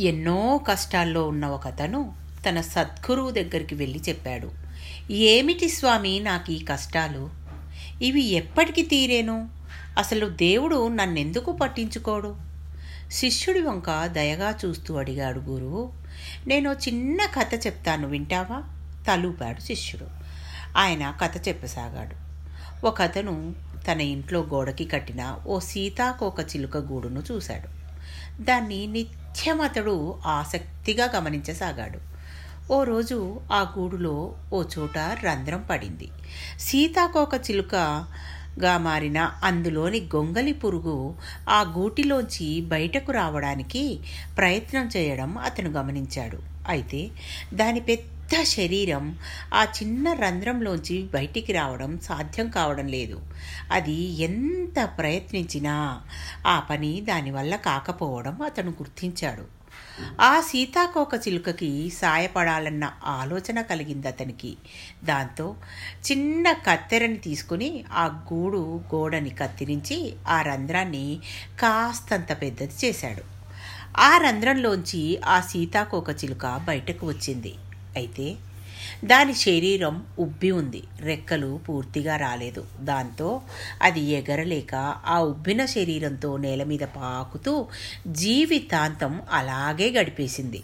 ఎన్నో కష్టాల్లో ఉన్న ఒకతను తన సద్గురువు దగ్గరికి వెళ్ళి చెప్పాడు ఏమిటి స్వామి నాకు ఈ కష్టాలు? ఇవి ఎప్పటికి తీరేను? అసలు దేవుడు నన్నెందుకు పట్టించుకోడు? శిష్యుడి వంక దయగా చూస్తూ అడిగాడు గురువు నేను చిన్న కథ చెప్తాను వింటావా? తలూపాడు శిష్యుడు. ఆయన కథ చెప్పసాగాడు. ఒక అతను తన ఇంట్లో గోడకి కట్టిన ఓ సీతాకోక చిలుక గూడును చూశాడు. దాన్ని నిత్యం అతడు ఆసక్తిగా గమనించసాగాడు. ఓ రోజు ఆ గూడులో ఓ చోట రంధ్రం పడింది. సీతాకోక చిలుకగా మారిన అందులోని గొంగలి పురుగు ఆ గూటిలోంచి బయటకు రావడానికి ప్రయత్నం చేయడం అతను గమనించాడు. అయితే దాని పెద్ద పెద్ద శరీరం ఆ చిన్న రంధ్రంలోంచి బయటికి రావడం సాధ్యం కావడం లేదు. అది ఎంత ప్రయత్నించినా ఆ పని దానివల్ల కాకపోవడం అతను గుర్తించాడు. ఆ సీతాకోక చిలుకకి సాయపడాలన్న ఆలోచన కలిగింది అతనికి. దాంతో చిన్న కత్తెరని తీసుకుని ఆ గూడు గోడని కత్తిరించి ఆ రంధ్రాన్ని కాస్తంత పెద్దది చేశాడు. ఆ రంధ్రంలోంచి ఆ సీతాకోక చిలుక బయటకు వచ్చింది. అయితే దాని శరీరం ఉబ్బి ఉంది. రెక్కలు పూర్తిగా రాలేదు. దాంతో అది ఎగరలేక ఆ ఉబ్బిన శరీరంతో నేల మీద పాకుతూ జీవితాంతం అలాగే గడిపేసింది.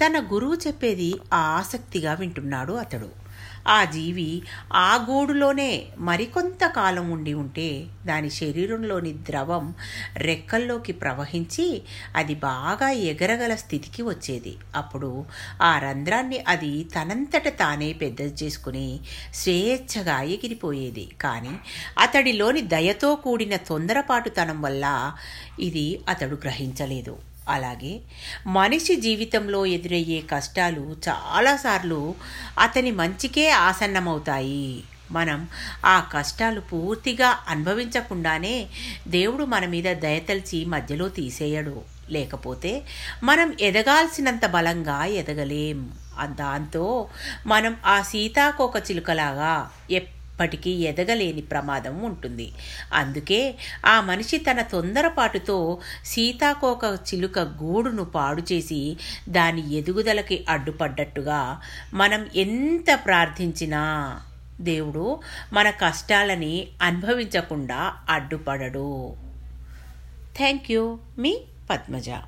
తన గురువు చెప్పేది ఆసక్తిగా వింటున్నాడు అతడు. ఆ జీవి ఆ గూడులోనే మరికొంత కాలం ఉండి ఉంటే దాని శరీరంలోని ద్రవం రెక్కల్లోకి ప్రవహించి అది బాగా ఎగరగల స్థితికి వచ్చేది. అప్పుడు ఆ రంధ్రాన్ని అది తనంతట తానే పెద్దది చేసుకుని స్వేచ్ఛగా ఎగిరిపోయేది. కానీ అతడిలోని దయతో కూడిన తొందరపాటుతనం వల్ల ఇది అతడు గ్రహించలేదు. అలాగే మనిషి జీవితంలో ఎదురయ్యే కష్టాలు చాలాసార్లు అతని మంచికే ఆసన్నమవుతాయి. మనం ఆ కష్టాలు పూర్తిగా అనుభవించకుండానే దేవుడు మన మీద దయతలిచి మధ్యలో తీసేయడు. లేకపోతే మనం ఎదగాల్సినంత బలంగా ఎదగలేం. దాంతో మనం ఆ సీతాకోక చిలుకలాగా ఎప్పటికీ ఎదగలేని ప్రమాదం ఉంటుంది. అందుకే ఆ మనిషి తన తొందరపాటుతో సీతాకోక చిలుక గూడును పాడు చేసి దాని ఎదుగుదలకి అడ్డుపడ్డట్టుగా మనం ఎంత ప్రార్థించినా దేవుడు మన కష్టాలని అనుభవించకుండా అడ్డుపడడు. థ్యాంక్ యూ మీ పద్మజ.